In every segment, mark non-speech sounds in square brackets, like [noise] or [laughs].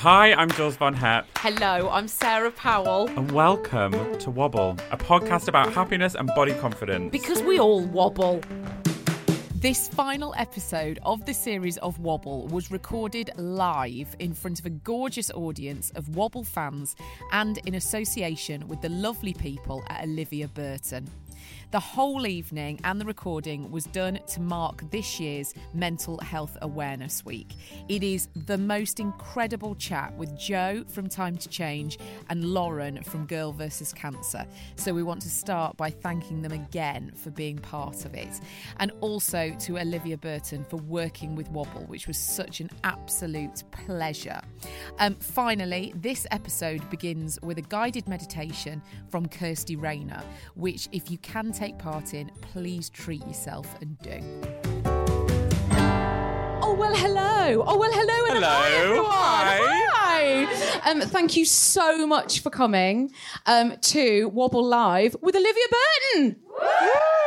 Hi, I'm Jules Von Hep. Hello, I'm Sarah Powell. and welcome to Wobble, a podcast about happiness and body confidence. Because we all wobble. This final episode of the series of Wobble was recorded live in front of a gorgeous audience of Wobble fans and in association with the lovely people at Olivia Burton. The whole evening and the recording was done to mark this year's Mental Health Awareness Week. It is the most incredible chat with Jo from Time to Change and Lauren from Girl vs. Cancer. So we want to start by thanking them again for being part of it. And also to Olivia Burton for working with Wobble, which was such an absolute pleasure. Um, finally, this episode begins with a guided meditation from Kirsty Rayner, which, if you can take part in, please treat yourself and do. Oh, well, hello. Oh, well, hello. And Hello. Hi, everyone. Hi. Hi. Um, thank you so much for coming um, to Wobble Live with Olivia Burton. Woo!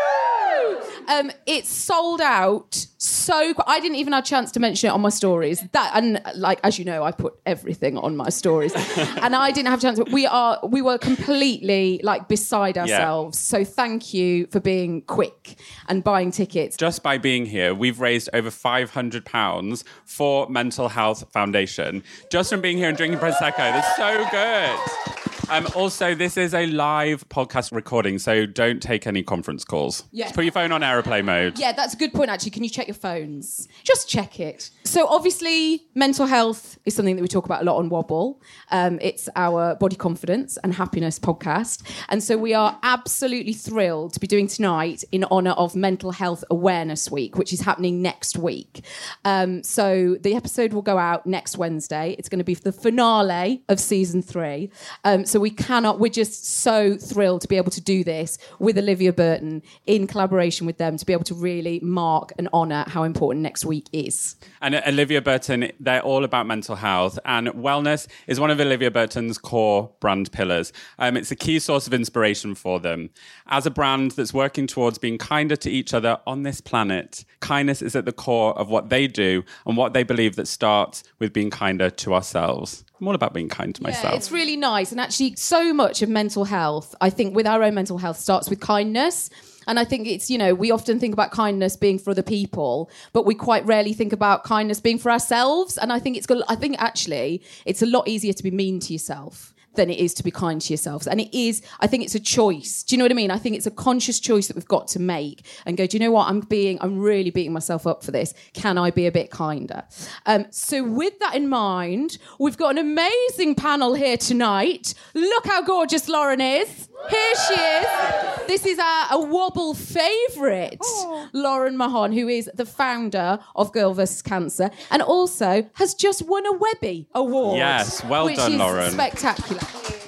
Um, it's sold out so qu- I didn't even have a chance to mention it on my stories. That and like as you know, I put everything on my stories, [laughs] and I didn't have a chance. We are we were completely like beside ourselves. So thank you for being quick and buying tickets. Just by being here, we've raised over £500 for Mental Health Foundation. Just from being here and drinking Prosecco. That's so good. Um, also, this is a live podcast recording, so don't take any conference calls. Yeah. Just put your phone on aeroplane mode. Yeah, that's a good point, actually. Can you check your phones? Just check it. So, obviously, mental health is something that we talk about a lot on Wobble. Um, it's our body confidence and happiness podcast. And so, we are absolutely thrilled to be doing tonight in honour of Mental Health Awareness Week, which is happening next week. Um, so, the episode will go out next Wednesday. It's going to be the finale of season three. Um, so, we cannot, we're just so thrilled to be able to do this with Olivia Burton in collaboration with them to be able to really mark and honour how important next week is. And Olivia Burton, they're all about mental health, and wellness is one of Olivia Burton's core brand pillars. Um, it's a key source of inspiration for them. As a brand that's working towards being kinder to each other on this planet, kindness is at the core of what they do and what they believe that starts with being kinder to ourselves. I'm all about being kind to myself. Yeah, it's really nice. And actually, so much of mental health, I think, with our own mental health, starts with kindness. And I think it's, you know, we often think about kindness being for other people, but we quite rarely think about kindness being for ourselves. And I think it's good. I think actually it's a lot easier to be mean to yourself than it is to be kind to yourselves. And it is, I think it's a choice. Do you know what I mean? I think it's a conscious choice that we've got to make and go, do you know what? I'm being, I'm really beating myself up for this. Can I be a bit kinder? Um, so, with that in mind, we've got an amazing panel here tonight. Look how gorgeous Lauren is. Here she is. This is our a wobble favourite, Lauren Mahon, who is the founder of Girl vs. Cancer and also has just won a Webby Award. Yes, well which done, is Lauren. Spectacular. Thank you.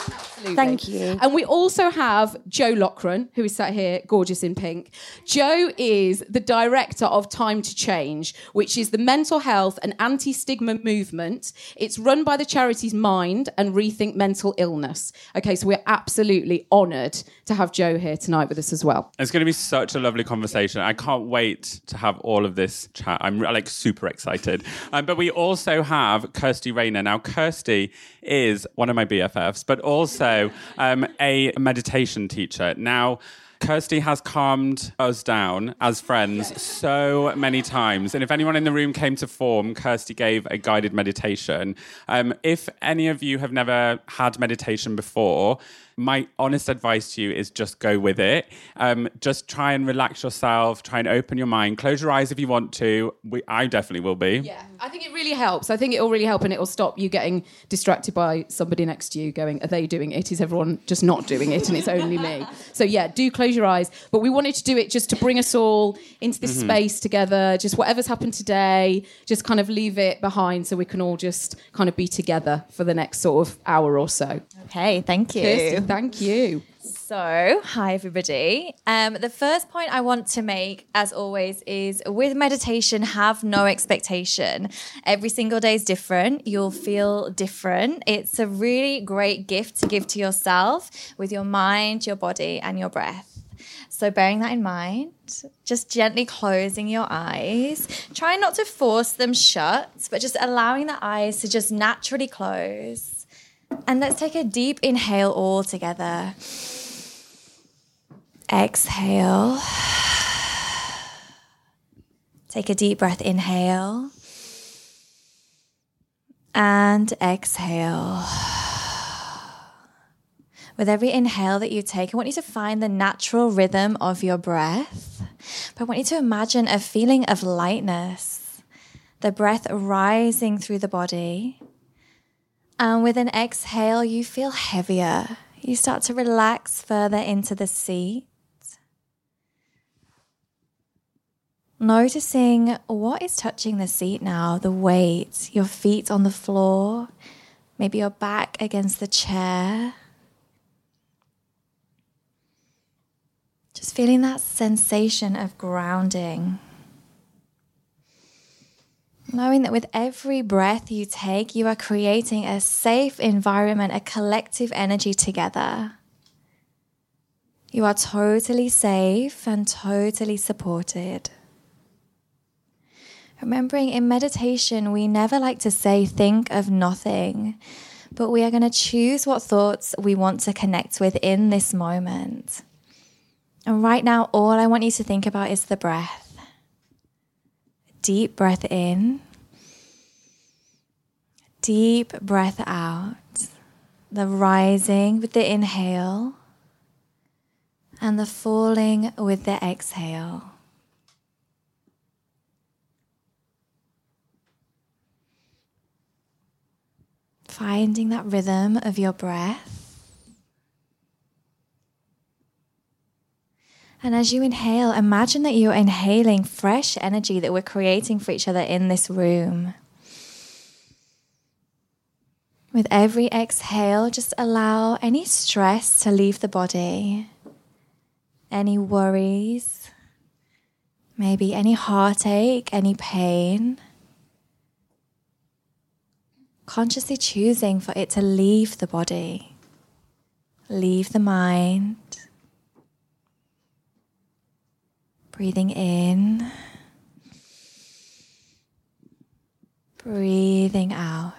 Absolutely. Thank you. And we also have Jo Loughran, who is sat here, gorgeous in pink. Jo is the director of Time to Change, which is the mental health and anti stigma movement. It's run by the charities Mind and Rethink Mental Illness. Okay, so we're absolutely honoured to have Joe here tonight with us as well. It's going to be such a lovely conversation. I can't wait to have all of this chat. I'm like super excited. [laughs] Um, but we also have Kirsty Rayner. Now, Kirsty is one of my BFFs, but also um, a meditation teacher. Now, Kirsty has calmed us down as friends so many times. And if anyone in the room came to form, Kirsty gave a guided meditation. Um, if any of you have never had meditation before, my honest advice to you is just go with it. Um, just try and relax yourself, try and open your mind, close your eyes if you want to. We, I definitely will be. Yeah, I think it really helps. I think it will really help and it will stop you getting distracted by somebody next to you going, Are they doing it? Is everyone just not doing it? And it's only me. So, yeah, do close your eyes. But we wanted to do it just to bring us all into this Mm-hmm. space together, just whatever's happened today, just kind of leave it behind so we can all just kind of be together for the next sort of hour or so. Okay, thank you. Kirsty, thank you. So, hi everybody. Um, the first point I want to make, as always, is with meditation, have no expectation. Every single day is different. You'll feel different. It's a really great gift to give to yourself with your mind, your body, and your breath. So, bearing that in mind, just gently closing your eyes. Try not to force them shut, but just allowing the eyes to just naturally close. And let's take a deep inhale all together. Exhale. Take a deep breath, inhale. And exhale. With every inhale that you take, I want you to find the natural rhythm of your breath. But I want you to imagine a feeling of lightness, the breath rising through the body. And with an exhale, you feel heavier. You start to relax further into the seat. Noticing what is touching the seat now the weight, your feet on the floor, maybe your back against the chair. Just feeling that sensation of grounding. Knowing that with every breath you take, you are creating a safe environment, a collective energy together. You are totally safe and totally supported. Remembering in meditation, we never like to say, think of nothing, but we are going to choose what thoughts we want to connect with in this moment. And right now, all I want you to think about is the breath. Deep breath in, deep breath out. The rising with the inhale, and the falling with the exhale. Finding that rhythm of your breath. And as you inhale, imagine that you're inhaling fresh energy that we're creating for each other in this room. With every exhale, just allow any stress to leave the body, any worries, maybe any heartache, any pain. Consciously choosing for it to leave the body, leave the mind. Breathing in, breathing out.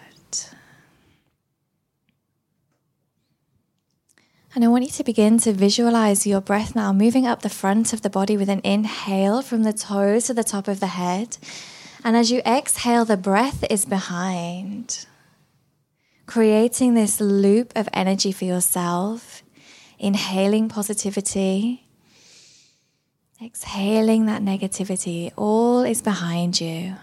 And I want you to begin to visualize your breath now moving up the front of the body with an inhale from the toes to the top of the head. And as you exhale, the breath is behind, creating this loop of energy for yourself, inhaling positivity Exhaling that negativity, all is behind you.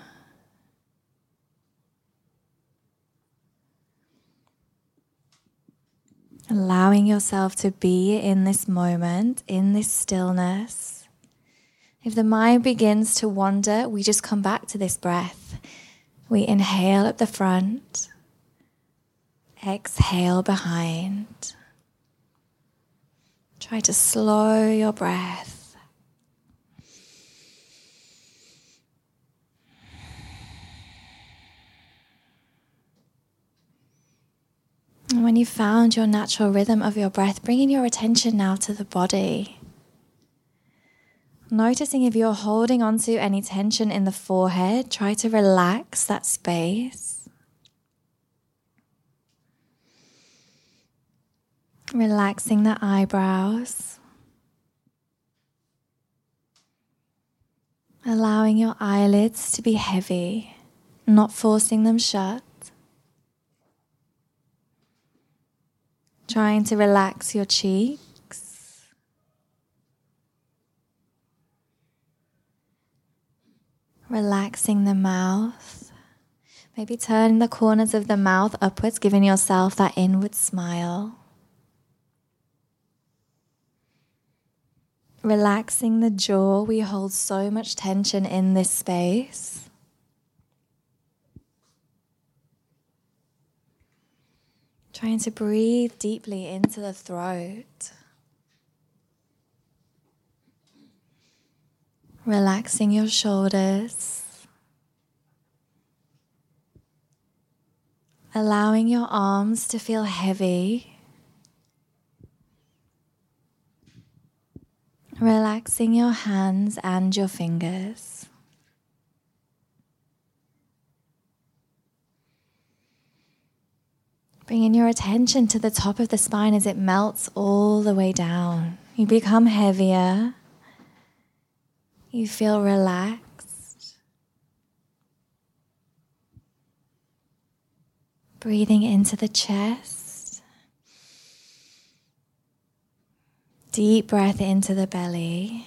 Allowing yourself to be in this moment, in this stillness. If the mind begins to wander, we just come back to this breath. We inhale at the front, exhale behind. Try to slow your breath. And when you found your natural rhythm of your breath, bringing your attention now to the body. Noticing if you're holding onto any tension in the forehead, try to relax that space. Relaxing the eyebrows. Allowing your eyelids to be heavy, not forcing them shut. Trying to relax your cheeks. Relaxing the mouth. Maybe turning the corners of the mouth upwards, giving yourself that inward smile. Relaxing the jaw. We hold so much tension in this space. Trying to breathe deeply into the throat. Relaxing your shoulders. Allowing your arms to feel heavy. Relaxing your hands and your fingers. Bringing your attention to the top of the spine as it melts all the way down. You become heavier. You feel relaxed. Breathing into the chest. Deep breath into the belly.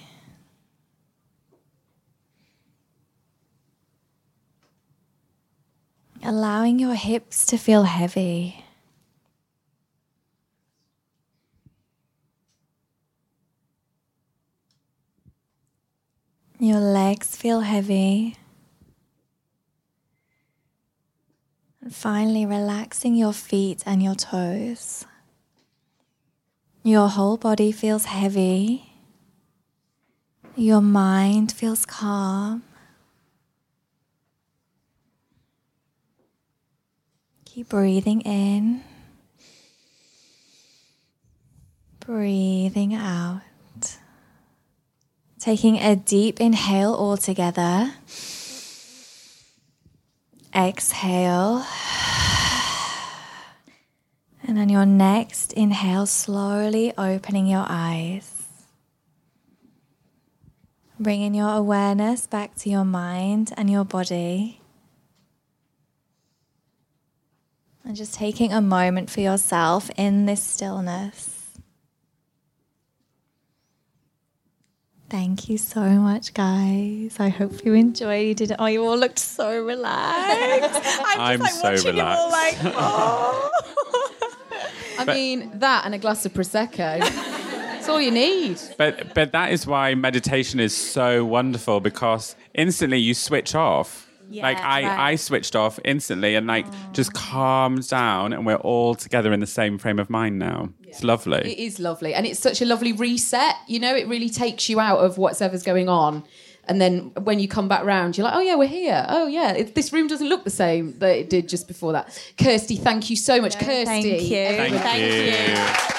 Allowing your hips to feel heavy. Your legs feel heavy. And finally, relaxing your feet and your toes. Your whole body feels heavy. Your mind feels calm. Keep breathing in, breathing out. Taking a deep inhale all together. Exhale. And on your next inhale, slowly opening your eyes. Bringing your awareness back to your mind and your body. And just taking a moment for yourself in this stillness. Thank you so much, guys. I hope you enjoyed it. Oh, you all looked so relaxed. [laughs] I'm just, so like, watching you all relaxed. like, [laughs] oh. I mean, that and a glass of Prosecco. That's all you need. But but that is why meditation is so wonderful because instantly you switch off. Like I, right. I switched off instantly and like just calms down and we're all together in the same frame of mind now. It's lovely. It is lovely. And it's such a lovely reset. You know, it really takes you out of whatever's going on. And then when you come back round, you're like, oh, yeah, we're here. Oh, yeah, it, this room doesn't look the same that it did just before that. Kirsty, thank you so much. Kirsty. thank you. everybody. Thank, Thank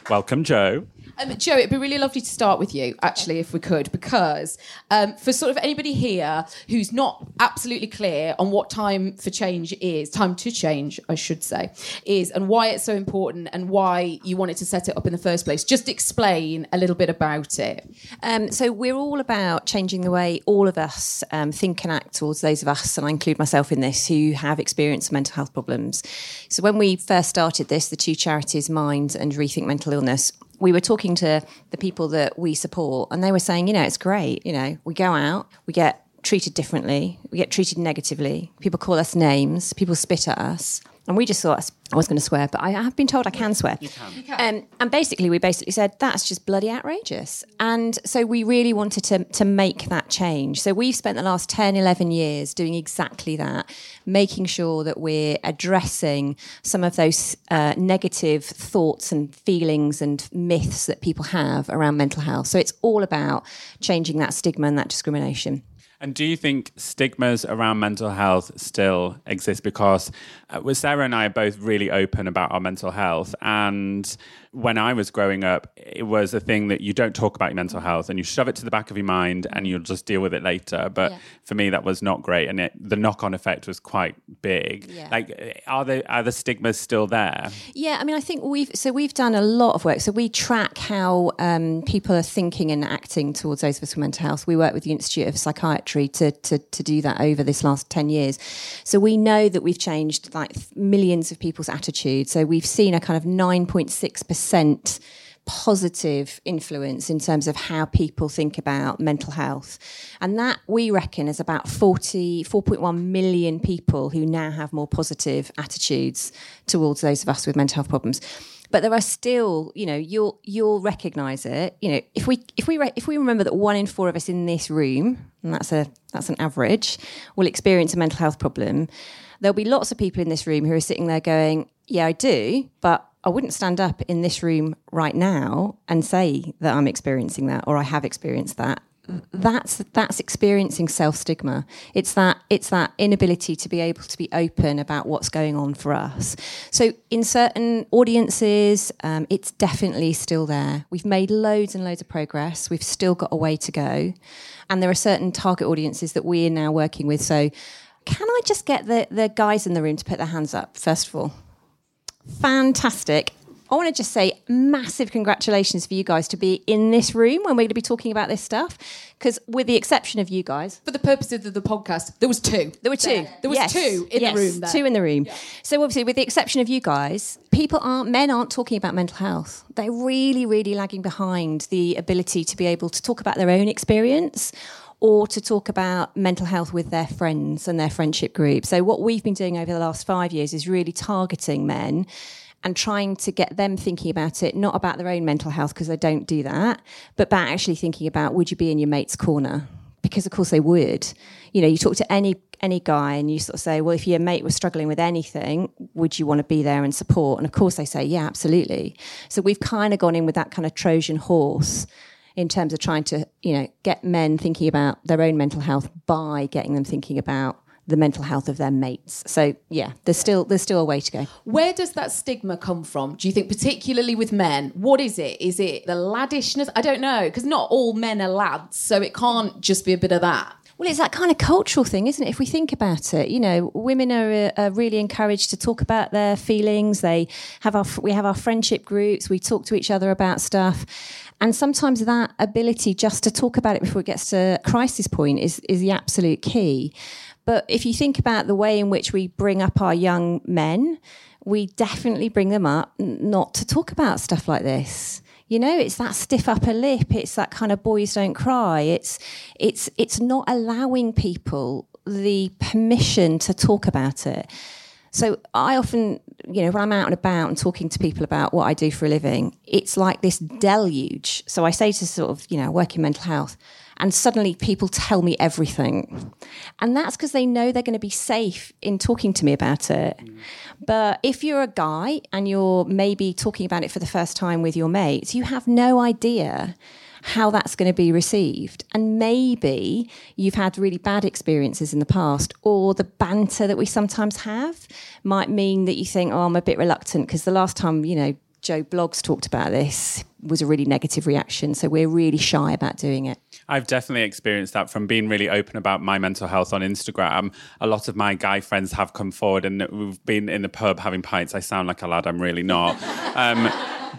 you. Welcome, Jo. Um, Jo, it'd be really lovely to start with you, actually, if we could, because um, for sort of anybody here who's not absolutely clear on what time for change is, time to change, I should say, is, and why it's so important and why you wanted to set it up in the first place, just explain a little bit about it. Um, so we're all about changing the way all of us um, think and act towards those of us, and I include myself in this, who have experienced mental health problems. So when we first started this, the two charities, Mind and Rethink Mental Illness, we were talking to the people that we support, and they were saying, you know, it's great. You know, we go out, we get treated differently, we get treated negatively. People call us names, people spit at us. And we just thought, I was going to swear, but I have been told I can swear. You can. Um, and basically, we basically said, that's just bloody outrageous. And so we really wanted to, to make that change. So we've spent the last 10, 11 years doing exactly that, making sure that we're addressing some of those uh, negative thoughts and feelings and myths that people have around mental health. So it's all about changing that stigma and that discrimination. And do you think stigmas around mental health still exist? Because uh, well, Sarah and I are both really open about our mental health. And when I was growing up, it was a thing that you don't talk about your mental health and you shove it to the back of your mind and you'll just deal with it later. But Yeah. for me, that was not great. And it, the knock on effect was quite big. Yeah. Like, are, the, are the stigmas still there? Yeah, I mean, I think we've so we've done a lot of work. So we track how um, people are thinking and acting towards those of us with mental health. We work with the Institute of Psychiatry to, to to do that over this last ten years. So we know that we've changed like millions of people's attitude. So we've seen a kind of nine point six percent positive influence in terms of how people think about mental health. And that we reckon is about 40, 4.1 million people who now have more positive attitudes towards those of us with mental health problems. But there are still, you know, you'll you'll recognise it. You know, if we if we re- if we remember that one in four of us in this room, and that's a that's an average, will experience a mental health problem. There'll be lots of people in this room who are sitting there going, "Yeah, I do," but I wouldn't stand up in this room right now and say that I'm experiencing that or I have experienced that. That's that's experiencing self stigma. It's that it's that inability to be able to be open about what's going on for us. So in certain audiences, um, it's definitely still there. We've made loads and loads of progress. We've still got a way to go, and there are certain target audiences that we are now working with. So, can I just get the the guys in the room to put their hands up first of all? Fantastic. I want to just say massive congratulations for you guys to be in this room when we're going to be talking about this stuff. Because, with the exception of you guys, For the purposes of the podcast, there was two. there were two. There was Yes. two in Yes, the room. There. Two in the room. So obviously, with the exception of you guys, people aren't men aren't talking about mental health. They're really, really lagging behind the ability to be able to talk about their own experience or to talk about mental health with their friends and their friendship group. So what we've been doing over the last five years is really targeting men and trying to get them thinking about it, not about their own mental health, because they don't do that, but about actually thinking about would you be in your mate's corner? Because of course they would. You know, you talk to any any guy and you sort of say, Well, if your mate was struggling with anything, would you want to be there and support? And of course they say, Yeah, absolutely. So we've kind of gone in with that kind of Trojan horse in terms of trying to, you know, get men thinking about their own mental health by getting them thinking about the mental health of their mates. So yeah, there's still there's still a way to go. Where does that stigma come from? Do you think, particularly with men? What is it? Is it the laddishness? I don't know, because not all men are lads, so it can't just be a bit of that. Well, it's that kind of cultural thing, isn't it? If we think about it, you know, women are, are really encouraged to talk about their feelings. They have our we have our friendship groups. We talk to each other about stuff, and sometimes that ability just to talk about it before it gets to crisis point is is the absolute key. But if you think about the way in which we bring up our young men, we definitely bring them up not to talk about stuff like this. You know, it's that stiff upper lip. It's that kind of boys don't cry. It's it's it's not allowing people the permission to talk about it. So I often, you know, when I'm out and about and talking to people about what I do for a living, it's like this deluge. So I say to sort of, you know, I work in mental health, and suddenly people tell me everything. And that's because they know they're going to be safe in talking to me about it. Mm. But if you're a guy and you're maybe talking about it for the first time with your mates, you have no idea how that's going to be received. And maybe you've had really bad experiences in the past, or the banter that we sometimes have might mean that you think, oh, I'm a bit reluctant because the last time, you know, Joe Bloggs talked about this was a really negative reaction. So we're really shy about doing it. I've definitely experienced that from being really open about my mental health on Instagram. A lot of my guy friends have come forward and we've been in the pub having pints. I sound like a lad, I'm really not. [laughs] Um,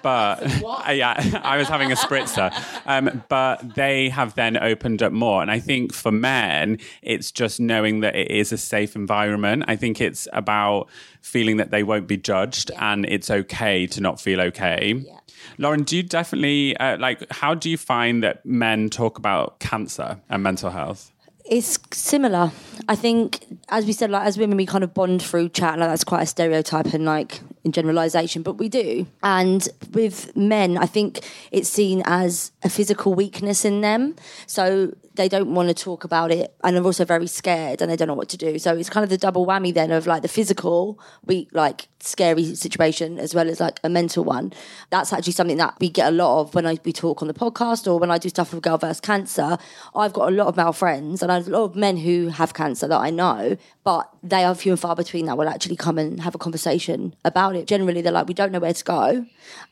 but [laughs] yeah, I was having a spritzer. Um, but they have then opened up more. And I think for men, it's just knowing that it is a safe environment. I think it's about feeling that they won't be judged and it's okay to not feel okay. Lauren, do you definitely uh, like? How do you find that men talk about cancer and mental health? It's similar. I think, as we said, like as women, we kind of bond through chat. Like that's quite a stereotype and like in generalisation, but we do. And with men, I think it's seen as a physical weakness in them, so they don't want to talk about it, and they're also very scared and they don't know what to do. So it's kind of the double whammy then of like the physical, we like scary situation as well as like a mental one. That's actually something that we get a lot of when I we talk on the podcast or when I do stuff with Girl vs Cancer. I've got a lot of male friends and I have a lot of men who have cancer that I know, but they are few and far between that will actually come and have a conversation about it. Generally, they're like, we don't know where to go,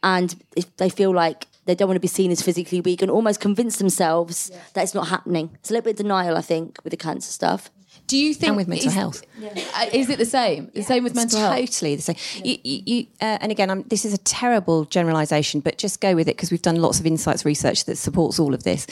and if they feel like they don't want to be seen as physically weak and almost convince themselves that it's not happening. It's a little bit of denial, I think, with the cancer stuff. Do you think And with mental is- health. uh, Is it the same? The same with mental health. totally the same. You, you, you, uh, and again, I'm, this is a terrible generalisation, but just go with it because we've done lots of insights research that supports all of this.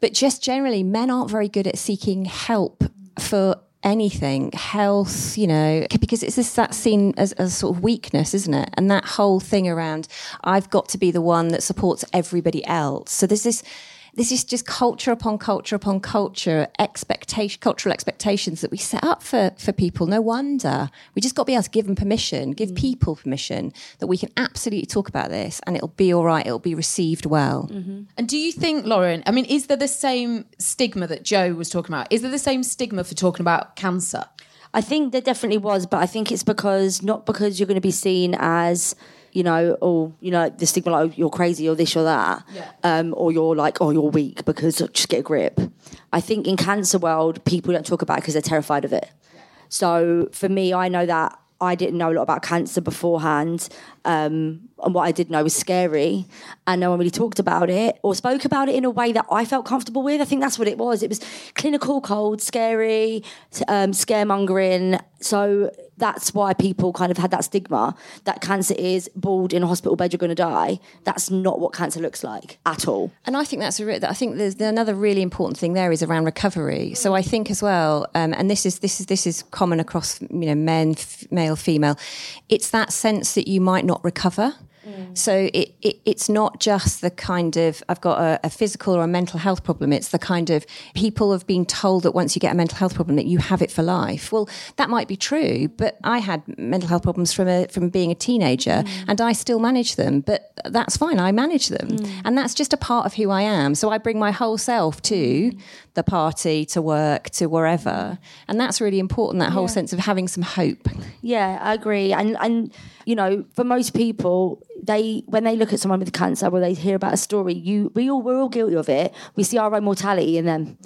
But just generally, men aren't very good at seeking help for anything health you know because it's this that seen as a sort of weakness isn't it? And that whole thing around i've got to be the one that supports everybody else. So there's this this is just culture upon culture upon culture expectation cultural expectations that we set up for for people no wonder we just got to be able to give them permission give mm. people permission that we can absolutely talk about this and it'll be all right it'll be received well mm-hmm. And do you think, Lauren? I mean, is there the same stigma that Jo was talking about? Is there the same stigma for talking about cancer? I think there definitely was, but I think it's because not because you're going to be seen as you know, or you know, the stigma like oh, you're crazy or this or that, um, or you're like, oh, you're weak because just get a grip. I think in cancer world, people don't talk about it because they're terrified of it. So for me, I know that I didn't know a lot about cancer beforehand, um, and what I did know was scary, and no one really talked about it or spoke about it in a way that I felt comfortable with. I think that's what it was. It was clinical, cold, scary, um, scaremongering. So that's why people kind of had that stigma that cancer is bald in a hospital bed, you're going to die. That's not what cancer looks like at all. And I think that's a re- I think there's another really important thing there is around recovery. So I think as well, um, and this is this is this is common across you know men, f- male, female. It's that sense that you might not recover. Mm. So it, it it's not just the kind of I've got a, a physical or a mental health problem. It's the kind of people have been told that once you get a mental health problem that you have it for life. Well, that might be true, but I had mental health problems from a from being a teenager, mm. and I still manage them. But that's fine. I manage them, mm. and that's just a part of who I am. So I bring my whole self to the party, to work, to wherever, and that's really important. That whole sense of having some hope. Yeah, I agree. And and you know, for most people, they when they look at someone with cancer or they hear about a story, you we all we're all guilty of it. We see our own mortality in them.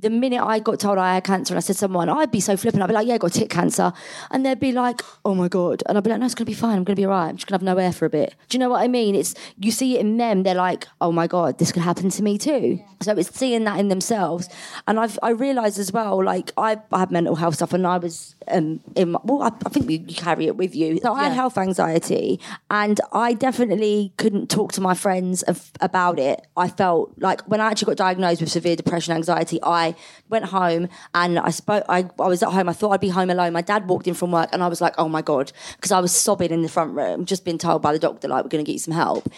The minute I got told I had cancer and I said to someone, I'd be so flippant. I'd be like, yeah, I got tit cancer. And they'd be like, oh my God. And I'd be like, no, it's going to be fine. I'm going to be all right. I'm just going to have no air for a bit. Do you know what I mean? It's You see it in them. They're like, oh my God, this could happen to me too. So it's seeing that in themselves. And I've, I realised as well, like, I, I had mental health stuff and I was um, in my, well, I, I think you, you carry it with you. So I had health anxiety and I definitely couldn't talk to my friends of, about it. I felt like when I actually got diagnosed with severe depression, anxiety, I went home and I spoke, I, I was at home. I thought I'd be home alone. My dad walked in from work and I was like, oh my God, because I was sobbing in the front room, just been told by the doctor, like, we're going to get you some help.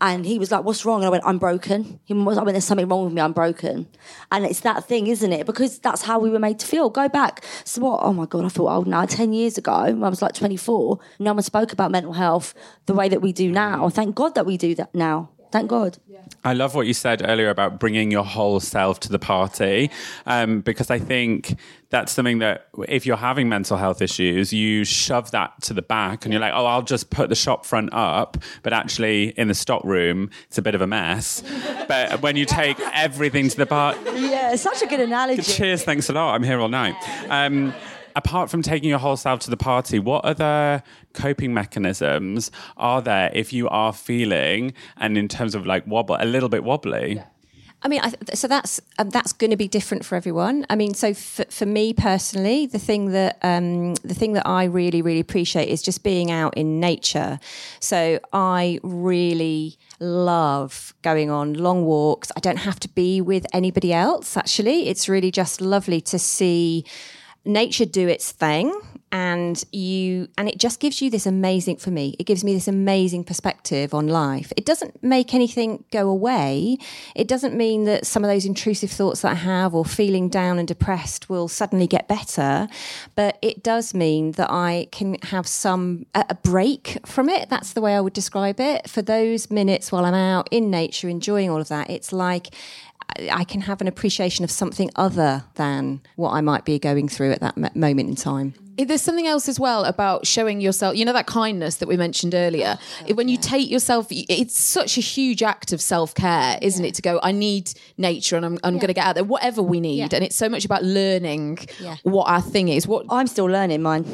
And he was like, What's wrong? And I went, I'm broken. He was, I went, There's something wrong with me. I'm broken. And it's that thing, isn't it? Because that's how we were made to feel. Go back. So what? Oh my God, I feel old oh, now. 10 years ago, I was like 24, no one spoke about mental health the way that we do now. Thank God that we do that now. Thank God. I love what you said earlier about bringing your whole self to the party, um, because I think that's something that if you're having mental health issues, you shove that to the back and you're like, oh, I'll just put the shop front up. But actually, in the stock room, it's a bit of a mess. [laughs] but when you take everything to the party, Yeah, such a good analogy. cheers, thanks a lot. I'm here all night. Um, apart from taking your whole self to the party, what other coping mechanisms are there if you are feeling, and in terms of like wobble, a little bit wobbly? I mean, I th- so that's um, that's going to be different for everyone. I mean, so for, for me personally, the thing that um, the thing that I really really appreciate is just being out in nature. So I really love going on long walks. I don't have to be with anybody else. Actually, it's really just lovely to see nature do its thing and you and it just gives you this amazing for me it gives me this amazing perspective on life. It doesn't make anything go away. It doesn't mean that some of those intrusive thoughts that i have or feeling down and depressed will suddenly get better but it does mean that i can have some a break from it. That's the way i would describe it. For those minutes while i'm out in nature enjoying all of that it's like I can have an appreciation of something other than what I might be going through at that m- moment in time. There's something else as well about showing yourself, you know, that kindness that we mentioned earlier. when you take yourself, it's such a huge act of self care, isn't it? To go, I need nature and I'm, I'm going to get out there, whatever we need. And it's so much about learning what our thing is. What I'm still learning mine.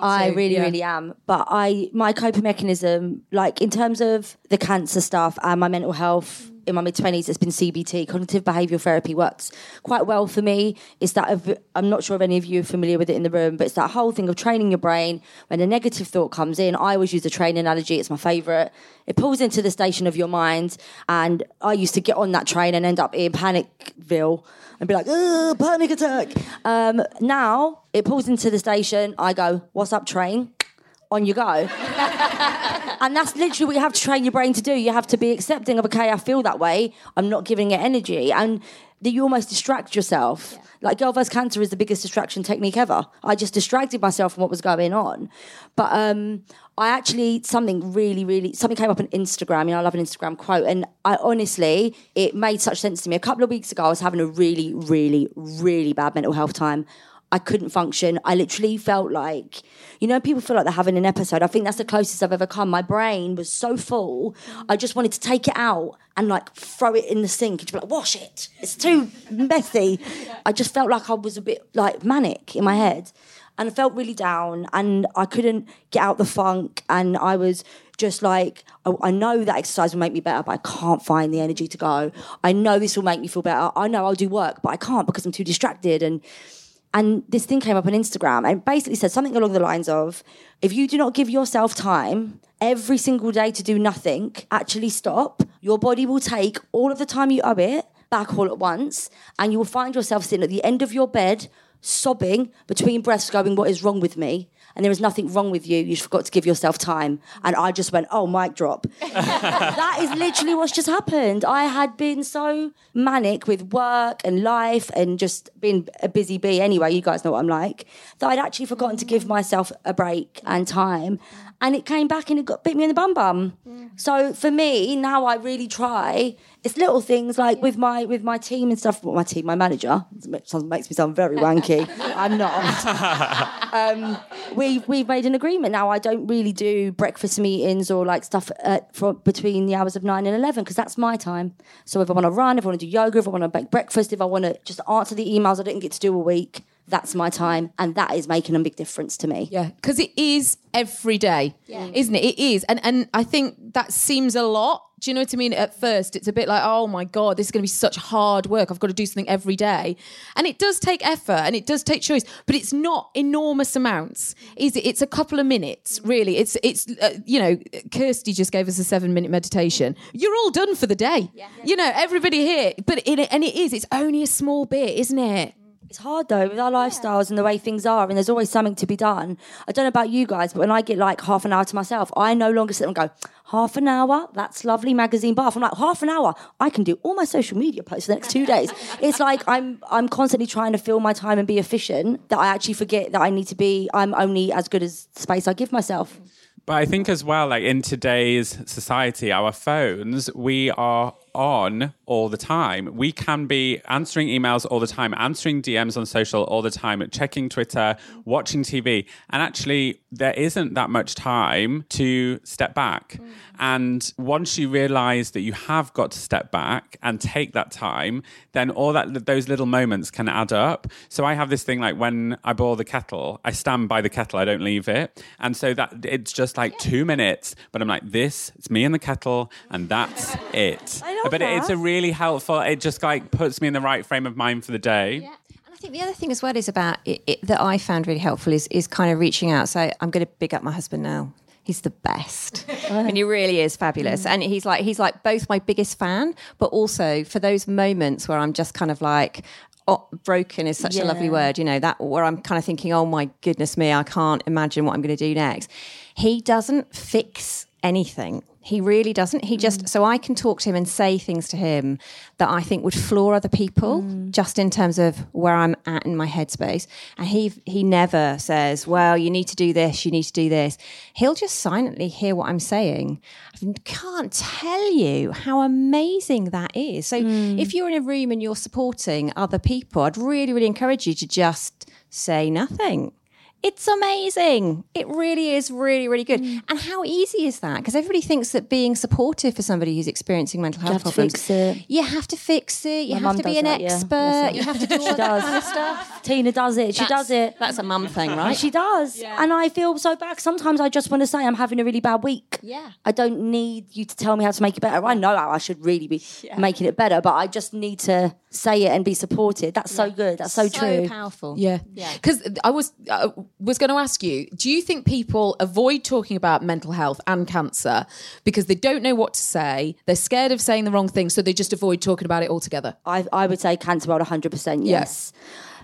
I really, yeah. really am. But I, my coping mechanism, like in terms of the cancer stuff and my mental health in my mid twenties, it's been CBT, cognitive behavioural therapy works quite well for me. It's that of, I'm not sure if any of you are familiar with it in the room, but it's that whole thing of training your brain. When a negative thought comes in, I always use the train analogy. It's my favourite. It pulls into the station of your mind, and I used to get on that train and end up in Panicville and be like, "Ugh, panic attack." Um, now it pulls into the station. I go, "What's up, train?" On you go. [laughs] and that's literally what you have to train your brain to do. You have to be accepting of, okay, I feel that way. I'm not giving it energy. And that you almost distract yourself. Like Girl vs. Cancer is the biggest distraction technique ever. I just distracted myself from what was going on. But um, I actually, something really, really, something came up on Instagram. You know, I love an Instagram quote. And I honestly, it made such sense to me. A couple of weeks ago, I was having a really, really, really bad mental health time. I couldn't function. I literally felt like, you know, people feel like they're having an episode. I think that's the closest I've ever come. My brain was so full, I just wanted to take it out and like throw it in the sink and just be like, wash it. It's too messy. I just felt like I was a bit like manic in my head. And I felt really down and I couldn't get out the funk. And I was just like, I, I know that exercise will make me better, but I can't find the energy to go. I know this will make me feel better. I know I'll do work, but I can't because I'm too distracted. And and this thing came up on Instagram and basically said something along the lines of if you do not give yourself time every single day to do nothing, actually stop, your body will take all of the time you owe it back all at once, and you will find yourself sitting at the end of your bed, sobbing between breaths, going, What is wrong with me? And there is nothing wrong with you. You just forgot to give yourself time. And I just went, oh, mic drop. [laughs] that is literally what's just happened. I had been so manic with work and life and just being a busy bee anyway, you guys know what I'm like, that I'd actually forgotten to give myself a break and time. And it came back and it got bit me in the bum bum. Mm. So for me, now I really try. It's little things like with my with my team and stuff. Well, my team, my manager, makes me sound very wanky. [laughs] I'm not. um, we we've made an agreement now. I don't really do breakfast meetings or like stuff uh, for between the hours of nine and eleven because that's my time. So if I want to run, if I want to do yoga, if I want to make breakfast, if I want to just answer the emails I didn't get to do a week, that's my time, and that is making a big difference to me. Yeah, because it is every day, isn't it? It is, and and I think that seems a lot. Do you know what I mean? At first, it's a bit like, oh my god, this is going to be such hard work. I've got to do something every day, and it does take effort and it does take choice, but it's not enormous amounts, is it? It's a couple of minutes, really. It's it's uh, you know, Kirsty just gave us a seven minute meditation. You're all done for the day. You know, everybody here, but it and it is. It's only a small bit, isn't it? It's hard though with our lifestyles and the way things are, and there's always something to be done. I don't know about you guys, but when I get like half an hour to myself, I no longer sit and go, half an hour, that's lovely magazine bath. I'm like, half an hour, I can do all my social media posts for the next two days. [laughs] it's like I'm I'm constantly trying to fill my time and be efficient that I actually forget that I need to be I'm only as good as space I give myself. But I think as well, like in today's society, our phones, we are on all the time. We can be answering emails all the time, answering DMs on social all the time, checking Twitter, watching TV. And actually, there isn't that much time to step back. And once you realize that you have got to step back and take that time, then all that those little moments can add up. So I have this thing like when I boil the kettle, I stand by the kettle, I don't leave it. And so that it's just like two minutes, but I'm like, this, it's me and the kettle, and that's [laughs] it. But it- it's a really helpful, it just like puts me in the right frame of mind for the day. And I think the other thing as well is about it, it, that I found really helpful is is kind of reaching out. So I'm going to big up my husband now. He's the best, [laughs] and he really is fabulous. Mm. And he's like he's like both my biggest fan, but also for those moments where I'm just kind of like. Oh, broken is such a lovely word, you know, that where I'm kind of thinking, oh my goodness me, I can't imagine what I'm going to do next. He doesn't fix anything. He really doesn't. He just mm. so I can talk to him and say things to him that I think would floor other people, mm. just in terms of where I'm at in my headspace. And he he never says, "Well, you need to do this. You need to do this." He'll just silently hear what I'm saying. I can't tell you how amazing that is. So mm. if you're in a room and you're supporting other people, I'd really really encourage you to just say nothing. It's amazing. It really is really, really good. Mm. And how easy is that? Because everybody thinks that being supportive for somebody who's experiencing mental health have to problems, fix it. you have to fix it. You My have to be an that, expert. That's it. You have to [laughs] do all She that does. kind of stuff. Tina does it. She does it. That's a mum thing, right? She does. And I feel so bad. Sometimes I just want to say I'm having a really bad week. Yeah. I don't need you to tell me how to make it better. I know how I should really be making it better, but I just need to say it and be supported. That's so good. That's so, true. powerful. Yeah, Yeah. because I was I was going to ask you: Do you think people avoid talking about mental health and cancer because they don't know what to say? They're scared of saying the wrong thing, so they just avoid talking about it altogether. I, I would say cancer world 100% yes.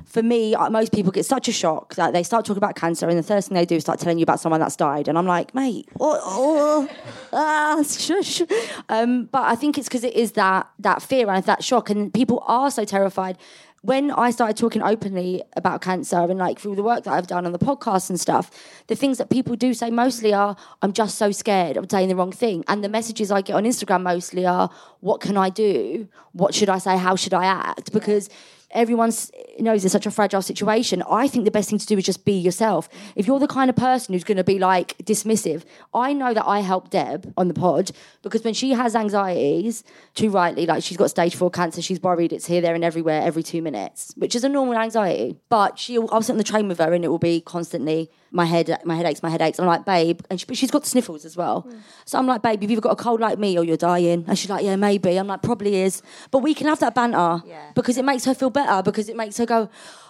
For me, uh, most people get such a shock that they start talking about cancer, and the first thing they do is start telling you about someone that's died. And I'm like, mate, oh, oh, ah, [laughs] shush. Um, but I think it's because it is that that fear and that shock, and people are so terrified. When I started talking openly about cancer and like through the work that I've done on the podcast and stuff, the things that people do say mostly are, I'm just so scared of saying the wrong thing. And the messages I get on Instagram mostly are, what can I do? What should I say? How should I act? Because everyone knows it's such a fragile situation. I think the best thing to do is just be yourself. If you're the kind of person who's going to be like dismissive, I know that I helped Deb on the pod because when she has anxieties, too rightly, like she's got stage four cancer, she's worried it's here, there, and everywhere every two minutes, which is a normal anxiety. But she, I'll sit on the train with her and it will be constantly my head, my headaches, my headaches. I'm like, babe, and she, but she's got the sniffles as well. Mm. So I'm like, babe, you've either got a cold like me or you're dying. And she's like, yeah, maybe. I'm like, probably is. But we can have that banter because it makes her feel better because it makes her go,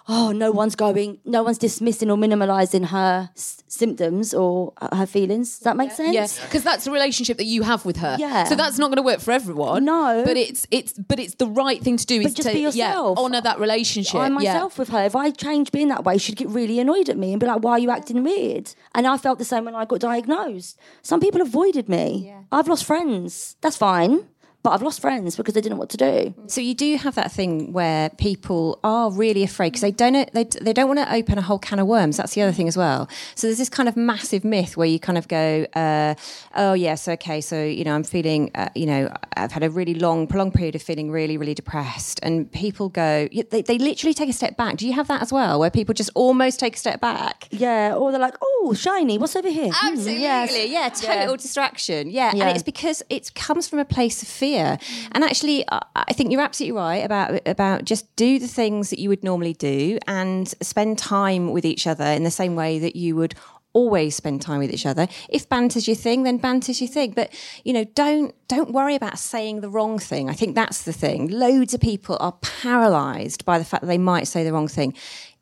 oh, no one's going, no one's dismissing or minimalising her s- symptoms or uh, her feelings. Does that make sense? Yes, because that's the relationship that you have with her. Yeah. So that's not going to work for everyone. No. but it's it's but it's the right thing to do. But is just to be yourself. Yeah, honor that relationship. I yeah. myself with her, if I changed being that way, she'd get really annoyed at me and be like, "Why are you acting weird?" And I felt the same when I got diagnosed. Some people avoided me. I've lost friends. That's fine, but I've lost friends because they didn't know what to do. So you do have that thing where people are really afraid because they don't they, they don't want to open a whole can of worms. That's the other thing as well. So there's this kind of massive myth where you kind of go, uh, oh yes, okay, so you know I'm feeling, uh, you know, I've had a really long, prolonged period of feeling really, really depressed, and people go, they, they literally take a step back. Do you have that as well, where people just almost take a step back? Yeah, or they're like, "Oh, shiny, what's over here?" Absolutely, yes. yeah, total distraction. Yeah. Yeah. and it's because it comes from a place of fear. And actually, I think you're absolutely right about about just do the things that you would normally do and spend time with each other in the same way that you would always spend time with each other. If banter's your thing then banter's your thing. But you know don't don't worry about saying the wrong thing. I think that's the thing. Loads of people are paralyzed by the fact that they might say the wrong thing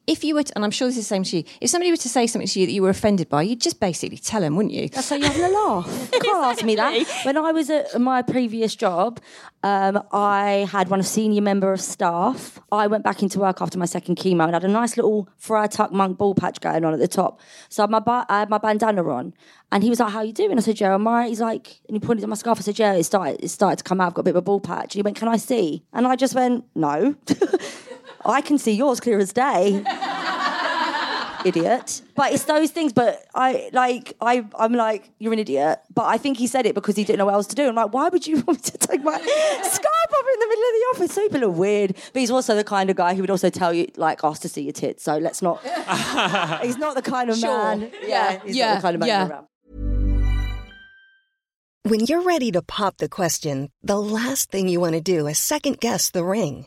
if you were to, and i'm sure this is the same to you if somebody were to say something to you that you were offended by you'd just basically tell them wouldn't you That's how you're having a laugh. [laughs] You can't ask me that. When I was at my previous job, um, I had one senior member of staff. I went back into work after my second chemo and had a nice little friar tuck monk ball patch going on at the top. So I had my, ba- I had my bandana on. And he was like, how you doing? I said, yeah, I'm all right. He's like, and he pointed at my scarf. I said, yeah, it started, it started to come out. I've got a bit of a ball patch. And he went, can I see? And I just went, no. [laughs] I can see yours clear as day [laughs] idiot. But it's those things. But I like I I'm like you're an idiot. But I think he said it because he didn't know what else to do. I'm like, why would you [laughs] want me to take my [laughs] scarf off in the middle of the office? So people are weird. But he's also the kind of guy who would also tell you like ask to see your tits. So let's not. he's not the kind of Sure. man. Yeah, he's Yeah. not the kind of man Yeah. around. When you're ready to pop the question, the last thing you want to do is second guess the ring.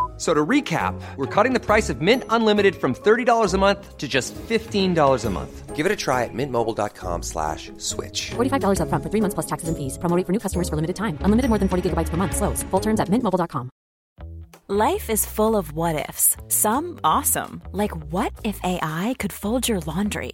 F- So to recap, we're cutting the price of Mint Unlimited from $30 a month to just $15 a month. Give it a try at mintmobile.com slash switch. $45 upfront for three months plus taxes and fees. Promo rate for new customers for limited time. Unlimited more than 40 gigabytes per month. Slows. Full terms at mintmobile.com. Life is full of what ifs. Some awesome, like what if AI could fold your laundry?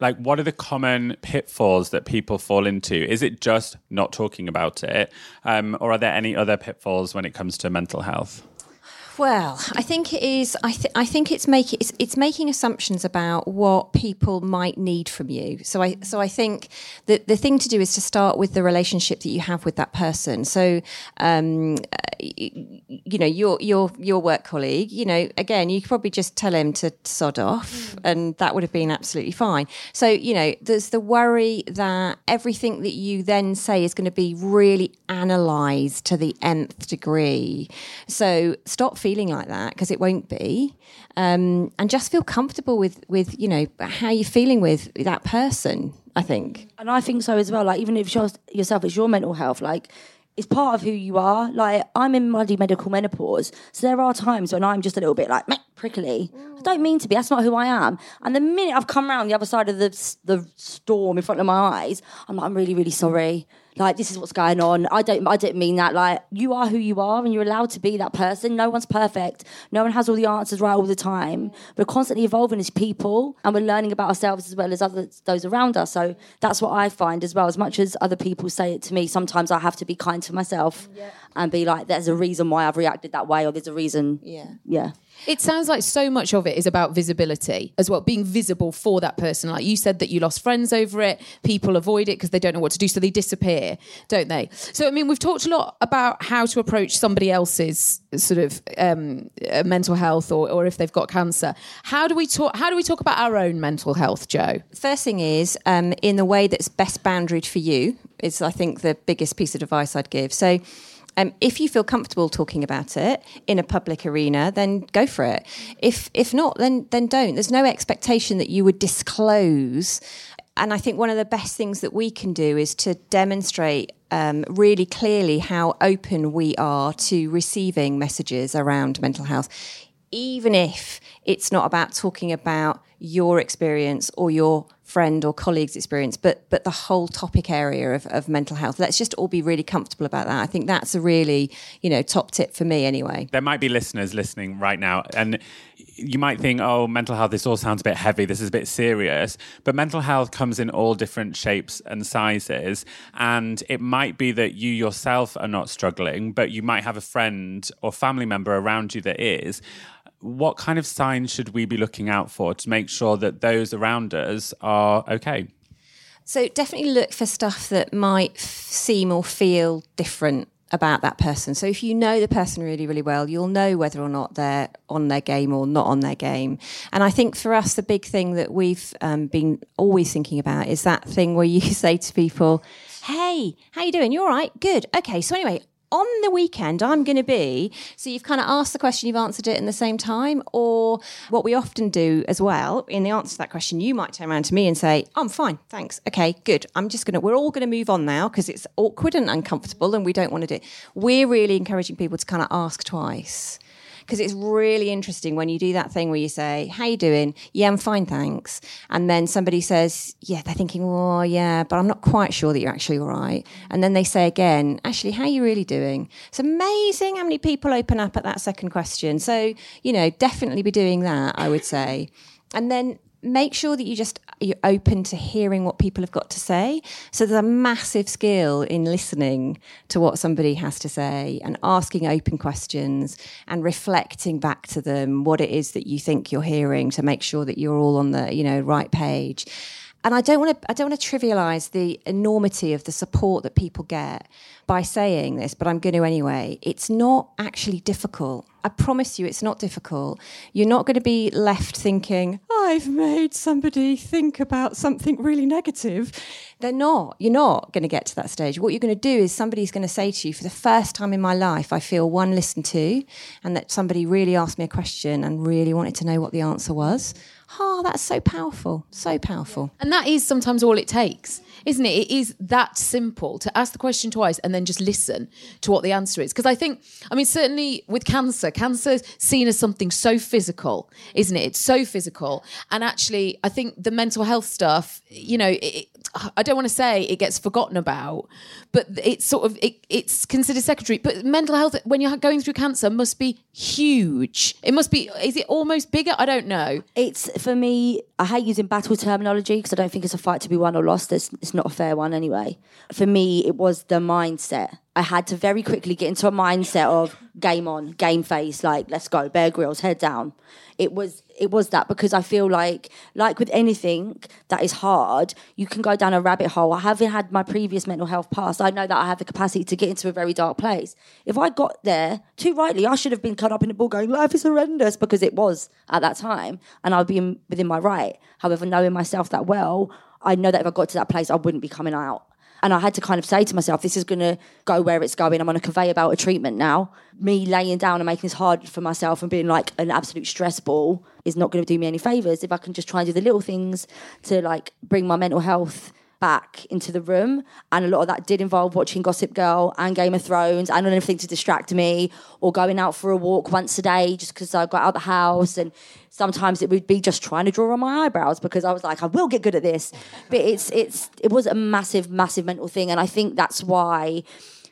Like, what are the common pitfalls that people fall into? Is it just not talking about it? Um, or are there any other pitfalls when it comes to mental health? Well, I think it is. I, th- I think it's making it's, it's making assumptions about what people might need from you. So I so I think that the thing to do is to start with the relationship that you have with that person. So, um, you, you know, your your your work colleague. You know, again, you could probably just tell him to sod off, and that would have been absolutely fine. So you know, there's the worry that everything that you then say is going to be really analysed to the nth degree. So stop feeling like that because it won't be, um, and just feel comfortable with with you know how you're feeling with that person. I think. And I think so as well. Like, even if yourself, it's your mental health. Like, it's part of who you are. Like, I'm in bloody medical menopause. So there are times when I'm just a little bit like, meh, prickly. I don't mean to be. That's not who I am. And the minute I've come around the other side of the, the storm in front of my eyes, I'm like, I'm really, really sorry. Like, this is what's going on. I don't, I didn't mean that. Like, you are who you are and you're allowed to be that person. No one's perfect. No one has all the answers right all the time. We're constantly evolving as people and we're learning about ourselves as well as others, those around us. So that's what I find as well. As much as other people say it to me, sometimes I have to be kind to myself and be like, there's a reason why I've reacted that way or there's a reason. Yeah. Yeah. It sounds like so much of it is about visibility as well, being visible for that person. Like you said that you lost friends over it, people avoid it because they don't know what to do, so they disappear, don't they? So, I mean, we've talked a lot about how to approach somebody else's sort of um, uh, mental health or, or if they've got cancer. How do we talk? How do we talk about our own mental health, Jo? First thing is um, in the way that's best boundaried for you is, I think, the biggest piece of advice I'd give. So. Um, if you feel comfortable talking about it in a public arena, then go for it. If if not, then then don't. There's no expectation that you would disclose. And I think one of the best things that we can do is to demonstrate um, really clearly how open we are to receiving messages around mental health, even if it's not about talking about your experience or your friend or colleague's experience, but but the whole topic area of, of mental health. Let's just all be really comfortable about that. I think that's a really, you know, top tip for me anyway. There might be listeners listening right now, and you might think, oh, mental health, this all sounds a bit heavy, this is a bit serious. But mental health comes in all different shapes and sizes. And it might be that you yourself are not struggling, but you might have a friend or family member around you that is what kind of signs should we be looking out for to make sure that those around us are okay? So definitely look for stuff that might f- seem or feel different about that person. So if you know the person really, really well, you'll know whether or not they're on their game or not on their game. And I think for us, the big thing that we've um, been always thinking about is that thing where you [laughs] say to people, "Hey, how you doing? You're all right? Good. Okay. So anyway." On the weekend, I'm going to be. So you've kind of asked the question, you've answered it in the same time. Or what we often do as well, in the answer to that question, you might turn around to me and say, I'm fine, thanks. Okay, good. I'm just going to, we're all going to move on now because it's awkward and uncomfortable and we don't want to do it. We're really encouraging people to kind of ask twice because it's really interesting when you do that thing where you say, "How you doing?" "Yeah, I'm fine, thanks." And then somebody says, "Yeah," they're thinking, "Oh, yeah, but I'm not quite sure that you're actually all right." And then they say again, "Actually, how are you really doing?" It's amazing how many people open up at that second question. So you know, definitely be doing that. I would say, and then make sure that you just you're open to hearing what people have got to say. So there's a massive skill in listening to what somebody has to say and asking open questions and reflecting back to them what it is that you think you're hearing to make sure that you're all on the you know right page. And I don't want to I don't want to trivialize the enormity of the support that people get by saying this, but I'm going to anyway. It's not actually difficult. I promise you, it's not difficult. You're not going to be left thinking, I've made somebody think about something really negative. They're not. You're not going to get to that stage. What you're going to do is somebody's going to say to you, for the first time in my life, I feel one, listened to, and that somebody really asked me a question and really wanted to know what the answer was. Oh, that's so powerful. So powerful. And that is sometimes all it takes, isn't it? It is that simple to ask the question twice and then just listen to what the answer is. Because I think, I mean, certainly with cancer, cancer's seen as something so physical, isn't it? It's so physical. And actually, I think the mental health stuff, you know, it, I don't want to say it gets forgotten about, but it's sort of it, it's considered secondary. But mental health when you're going through cancer must be huge. It must be. Is it almost bigger? I don't know. It's for me. I hate using battle terminology because I don't think it's a fight to be won or lost. It's, it's not a fair one anyway. For me, it was the mindset. I had to very quickly get into a mindset of game on, game face, like let's go, Bear Grylls, head down. It was it was that because I feel like like with anything that is hard, you can go down a rabbit hole. I haven't had my previous mental health past. I know that I have the capacity to get into a very dark place. If I got there too rightly, I should have been cut up in a ball going, life is horrendous because it was at that time, and I'd be in, within my right. However, knowing myself that well, I know that if I got to that place, I wouldn't be coming out. And I had to kind of say to myself, this is going to go where it's going. I'm on a conveyor belt of treatment now. Me laying down and making this hard for myself and being like an absolute stress ball is not going to do me any favors. If I can just try and do the little things to like bring my mental health back into the room. And a lot of that did involve watching Gossip Girl and Game of Thrones and anything to distract me or going out for a walk once a day just because I got out of the house. And sometimes it would be just trying to draw on my eyebrows because I was like, I will get good at this. But it's, it's, it was a massive, massive mental thing. And I think that's why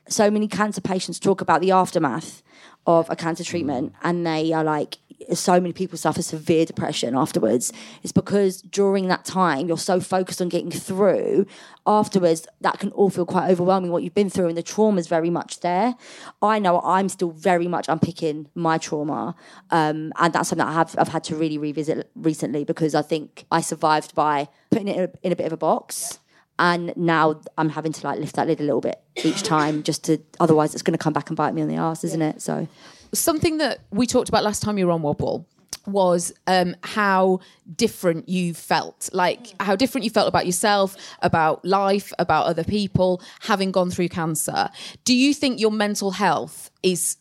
so many cancer patients talk about the aftermath of a cancer treatment and they are like so many people suffer severe depression afterwards it's because during that time you're so focused on getting through afterwards that can all feel quite overwhelming what you've been through and the trauma is very much there. I know i'm still very much unpicking my trauma um, and that's something that I have, I've had to really revisit recently because i think i survived by putting it in a, in a bit of a box and now I'm having to like lift that lid a little bit each time just to otherwise it's going to come back and bite me on the ass isn't it so something that we talked about last time you were on Wobble was um, how different you felt, like how different you felt about yourself, about life, about other people, having gone through cancer. Do you think your mental health is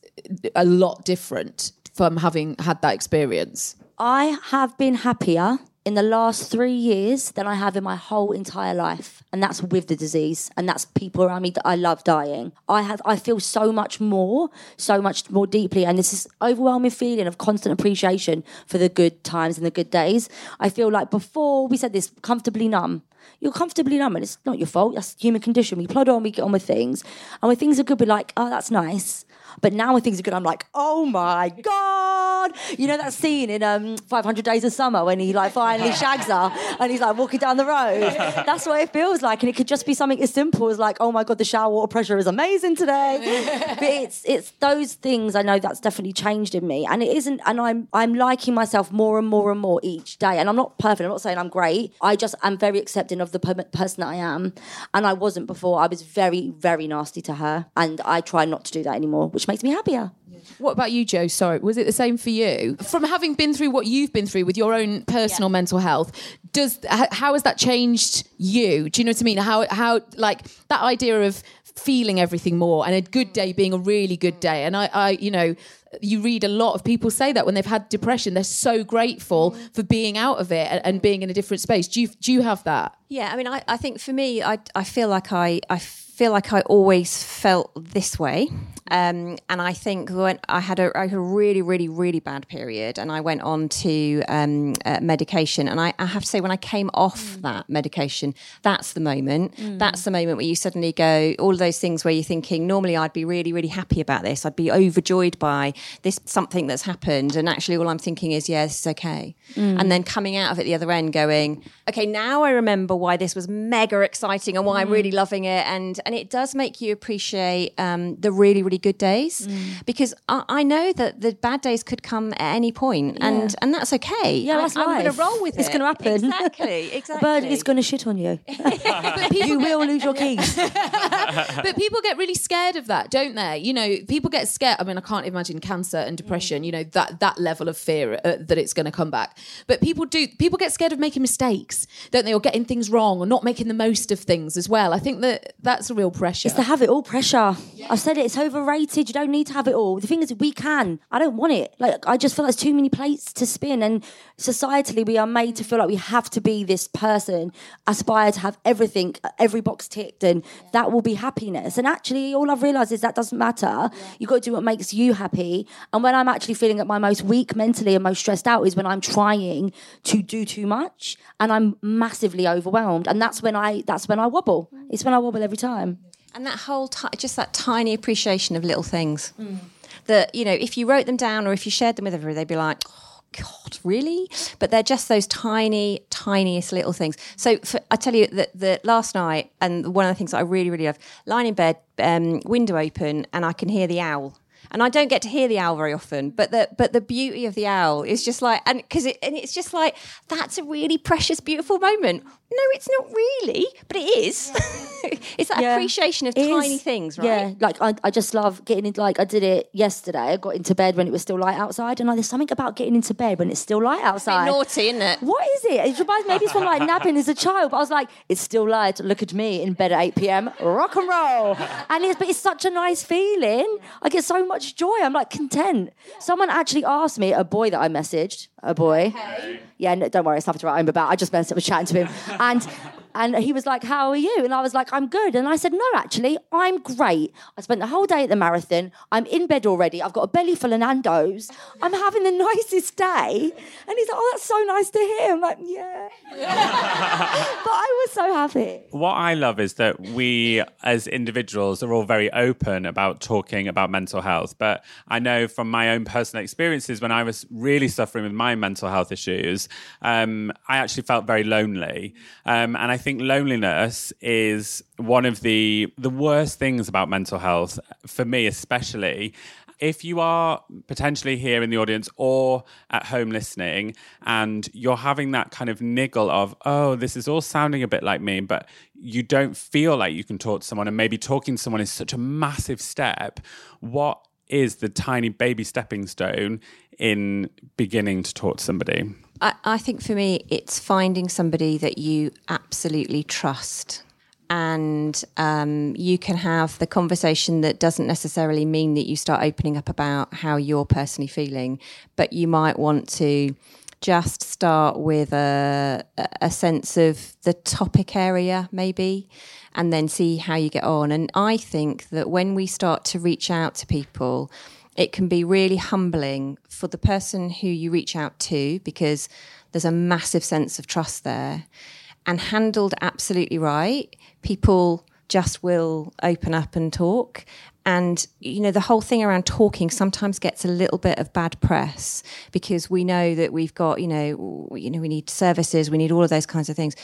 a lot different from having had that experience? I have been happier in the last three years than I have in my whole entire life. And that's with the disease. And that's people around me that I love dying. I have I feel so much more, so much more deeply. And this is overwhelming feeling of constant appreciation for the good times and the good days. I feel like before we said this, comfortably numb. You're comfortably numb and it's not your fault. That's human condition. We plod on, we get on with things. And when things are good, we're like, oh, that's nice. But now when things are good, I'm like, oh my God. You know that scene in um, 500 Days of Summer when he like finally [laughs] shags her and he's like walking down the road? [laughs] That's what it feels like. And it could just be something as simple as like, oh my God, the shower water pressure is amazing today. [laughs] but it's it's those things I know that's definitely changed in me. And it isn't, and I'm I'm liking myself more and more and more each day. And I'm not perfect. I'm not saying I'm great. I just am very accepting of the person that I am. And I wasn't before. I was very, very nasty to her. And I try not to do that anymore, which makes me happier. What about you, Jo? Sorry, was it the same for you? From having been through what you've been through with your own personal mental health, does how has that changed you? Do you know what I mean? How how like that idea of feeling everything more and a good day mm. being a really good day. And I, I you know, you read a lot of people say that when they've had depression, they're so grateful mm. for being out of it and, and being in a different space. Do you do you have that? Yeah, I mean, I, I think for me, I, I feel like I, I feel like I always felt this way. Um, and I think when I had a, I had a really, really, really bad period and I went on to um, uh, medication. And I, I, have to say, when I came off mm. that medication, that's the moment. Mm. That's the moment where you suddenly go, all of those things where you're thinking, normally I'd be really, really happy about this. I'd be overjoyed by this something that's happened, and actually all I'm thinking is, yeah, this is okay. And then coming out of it the other end, going, okay, now I remember why this was mega exciting and why I'm really loving it, and and it does make you appreciate um, the really really good days because I, I know that the bad days could come at any point, and and that's okay. Yeah, I- that's I'm going to roll with It's it. gonna happen. Exactly, [laughs] A exactly. bird is going to shit on you. [laughs] [laughs] you will lose your keys. but people get really scared of that, don't they? You know, people get scared. I mean, I can't imagine cancer and depression. You know that that level of fear uh, that it's going to come back. But people do. People get scared of making mistakes, don't they? Or getting things wrong, or not making the most of things as well. I think that that's a real pressure. It's to have it all pressure. I've said it, it's overrated. You don't need to have it all. The thing is, we can. I don't want it. Like, I just feel like there's too many plates to spin. And societally, we are made to feel like we have to be this person, aspire to have everything, every box ticked, and that will be happiness. And actually, all I've realised is that doesn't matter. You've got to do what makes you happy. And when I'm actually feeling at my most weak mentally and most stressed out is when I'm trying to do too much and I'm massively overwhelmed. And that's when I that's when I wobble. It's when I wobble every time. And that whole ti just that tiny appreciation of little things that you know, if you wrote them down or if you shared them with everybody, they'd be like, "Oh God, really?" But they're just those tiny, tiniest little things. So for, I tell you that the last night, and one of the things that I really, really love, lying in bed, um, window open, and I can hear the owl. And I don't get to hear the owl very often, but the but the beauty of the owl is just like, and because it and it's just like that's a really precious, beautiful moment. No, it's not really, but it is. [laughs] it's that Yeah. appreciation of It tiny is. things, right? Yeah, like I, I just love getting into like I did it yesterday. I got into bed when it was still light outside, and like, there's something about getting into bed when it's still light outside. naughty, isn't it? What is it? It reminds maybe it's from like napping as a child, but I was like, it's still light. Look at me in bed at 8 p.m. Rock and roll, and it's but it's such a nice feeling. I get so much joy. I'm like content. Someone actually asked me, a boy that I messaged, a boy. Yeah, no, don't worry, it's nothing to write home about. I just messaged, was chatting to him, [laughs] and and he was like, "How are you?" And I was like, "I'm good." And I said, "No, actually, I'm great. I spent the whole day at the marathon. I'm in bed already. I've got a belly full of Nando's. I'm having the [laughs] nicest day." And he's like, "Oh, that's so nice to hear." I'm like, "Yeah," [laughs] but I was so happy. What I love is that we, as individuals, are all very open about talking about mental health. But I know from my own personal experiences, when I was really suffering with my mental health issues, um, I actually felt very lonely. Um, and I think loneliness is one of the the worst things about mental health for me, especially if you are potentially here in the audience or at home listening and you're having that kind of niggle of, oh, this is all sounding a bit like me, but you don't feel like you can talk to someone, and maybe talking to someone is such a massive step, what is the tiny baby stepping stone in beginning to talk to somebody? I, I think for me, it's finding somebody that you absolutely trust. And um, you can have the conversation that doesn't necessarily mean that you start opening up about how you're personally feeling, but you might want to just start with a, a sense of the topic area, maybe, and then see how you get on. And I think that when we start to reach out to people, it can be really humbling for the person who you reach out to because there's a massive sense of trust there. And handled absolutely right, people just will open up and talk. And, you know, the whole thing around talking sometimes gets a little bit of bad press because we know that we've got, you know, you know, we need services, we need all of those kinds of things.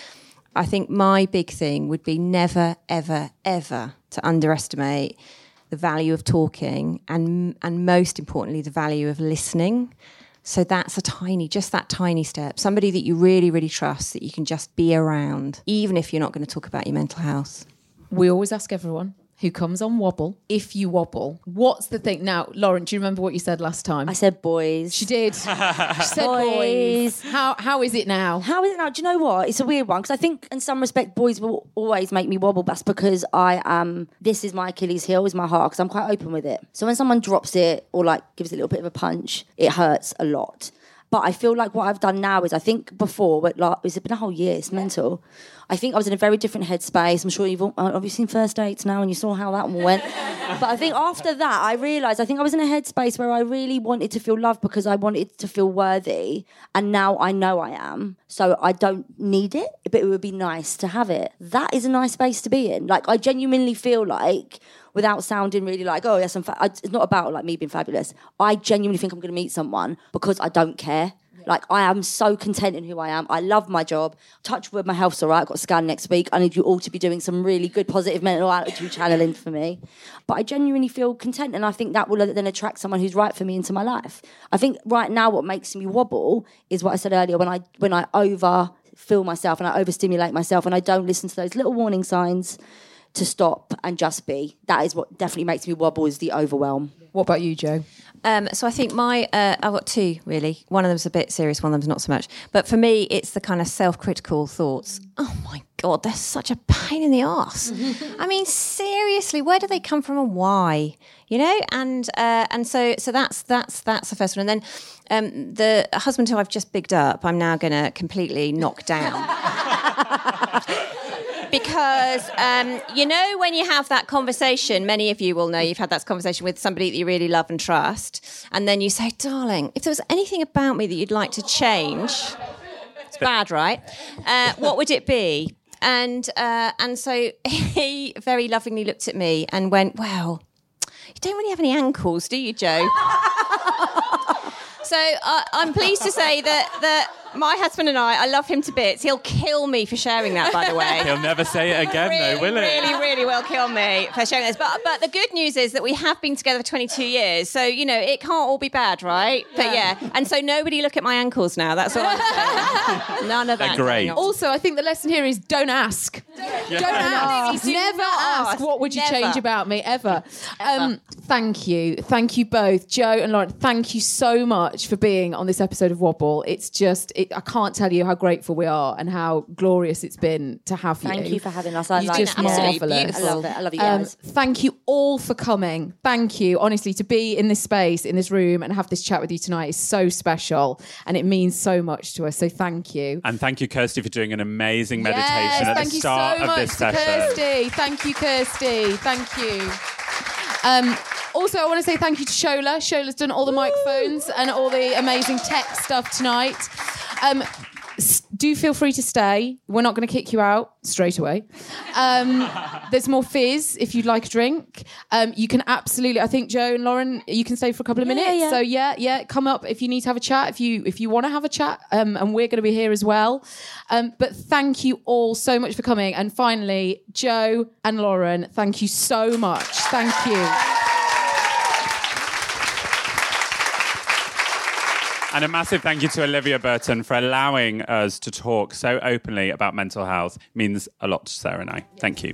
I think my big thing would be never, ever, ever to underestimate the value of talking and and most importantly the value of listening. So that's a tiny just that tiny step. Somebody that you really really trust that you can just be around even if you're not going to talk about your mental health. We always ask everyone who comes on Wobble if you wobble. What's the thing? Now, Lauren, do you remember what you said last time? I said boys. She did. [laughs] she said boys. How how is it now? How is it now? Do you know what? It's a weird one because I think, in some respect, boys will always make me wobble. That's because I am. This is my Achilles heel, is my heart, because I'm quite open with it. So when someone drops it or like gives it a little bit of a punch, it hurts a lot. But I feel like what I've done now is I think before, but like, it's been a whole year, it's mental. I think I was in a very different headspace. I'm sure you've all, uh, obviously seen First Dates now and you saw how that one went. [laughs] but I think after that, I realised I think I was in a headspace where I really wanted to feel loved because I wanted to feel worthy. And now I know I am. So I don't need it, but it would be nice to have it. That is a nice space to be in. Like, I genuinely feel like without sounding really like, oh yes, I'm. Fa-. It's not about like me being fabulous. I genuinely think I'm going to meet someone because I don't care. Like I am so content in who I am. I love my job. Touch wood, my health's all right. I've got a scan next week. I need you all to be doing some really good positive mental attitude channeling for me. But I genuinely feel content, and I think that will then attract someone who's right for me into my life. I think right now what makes me wobble is what I said earlier when I when I over feel myself and I overstimulate myself and I don't listen to those little warning signs to stop and just be. That is what definitely makes me wobble is the overwhelm. What about you, Jo? Um, so I think my uh, I've got two really. One of them's a bit serious, one of them's not so much. But for me, it's the kind of self-critical thoughts. Oh my god, they're such a pain in the ass. [laughs] I mean, seriously, where do they come from and why? You know, and uh, and so so that's that's that's the first one. And then um, the husband who I've just bigged up, I'm now going to completely knock down. [laughs] because um, you know when you have that conversation many of you will know you've had that conversation with somebody that you really love and trust and then you say darling if there was anything about me that you'd like to change it's bad right? Uh, what would it be? And uh, and so he very lovingly looked at me and went well you don't really have any ankles do you Jo [laughs] so uh, I'm pleased to say that that my husband and I, I love him to bits. He'll kill me for sharing that, by the way. [laughs] He'll never say it again, really, though, will he? Really, really will kill me for sharing this. But but the good news is that we have been together for 22 years, so you know it can't all be bad, right? But yeah, and so nobody look at my ankles now. That's all I'm saying. [laughs] None of They're that. great. Also, I think the lesson here is don't ask. Don't ask. Do Never ask. ask. What would you Never. change about me ever? Um, thank you, thank you both, Jo and Lauren. Thank you so much for being on this episode of Wobble. It's just it, I can't tell you how grateful we are and how glorious it's been to have you. Thank you for having us. I You're like just it. Absolutely marvelous. beautiful. I love it. I love you Um, guys. thank you all for coming. Thank you, honestly, to be in this space, in this room, and have this chat with you tonight is so special, and it means so much to us. So thank you. And thank you, Kirsty, for doing an amazing meditation Yes, at the start so of much to. Kirsty. Thank you, Kirsty. Thank you. Um, also, I want to say thank you to Shola. Shola's done all the microphones and all the amazing tech stuff tonight. Um, do feel free to stay. We're not going to kick you out straight away. Um, [laughs] there's more fizz if you'd like a drink. Um, you can absolutely. I think Jo and Lauren, you can stay for a couple of Yeah, minutes. yeah. So yeah, yeah, come up if you need to have a chat. If you if you want to have a chat, um, and we're going to be here as well. Um, but thank you all so much for coming. And finally, Jo and Lauren, thank you so much. Thank you. And a massive thank you to Olivia Burton for allowing us to talk so openly about mental health. It means a lot to Sarah and I. Thank you.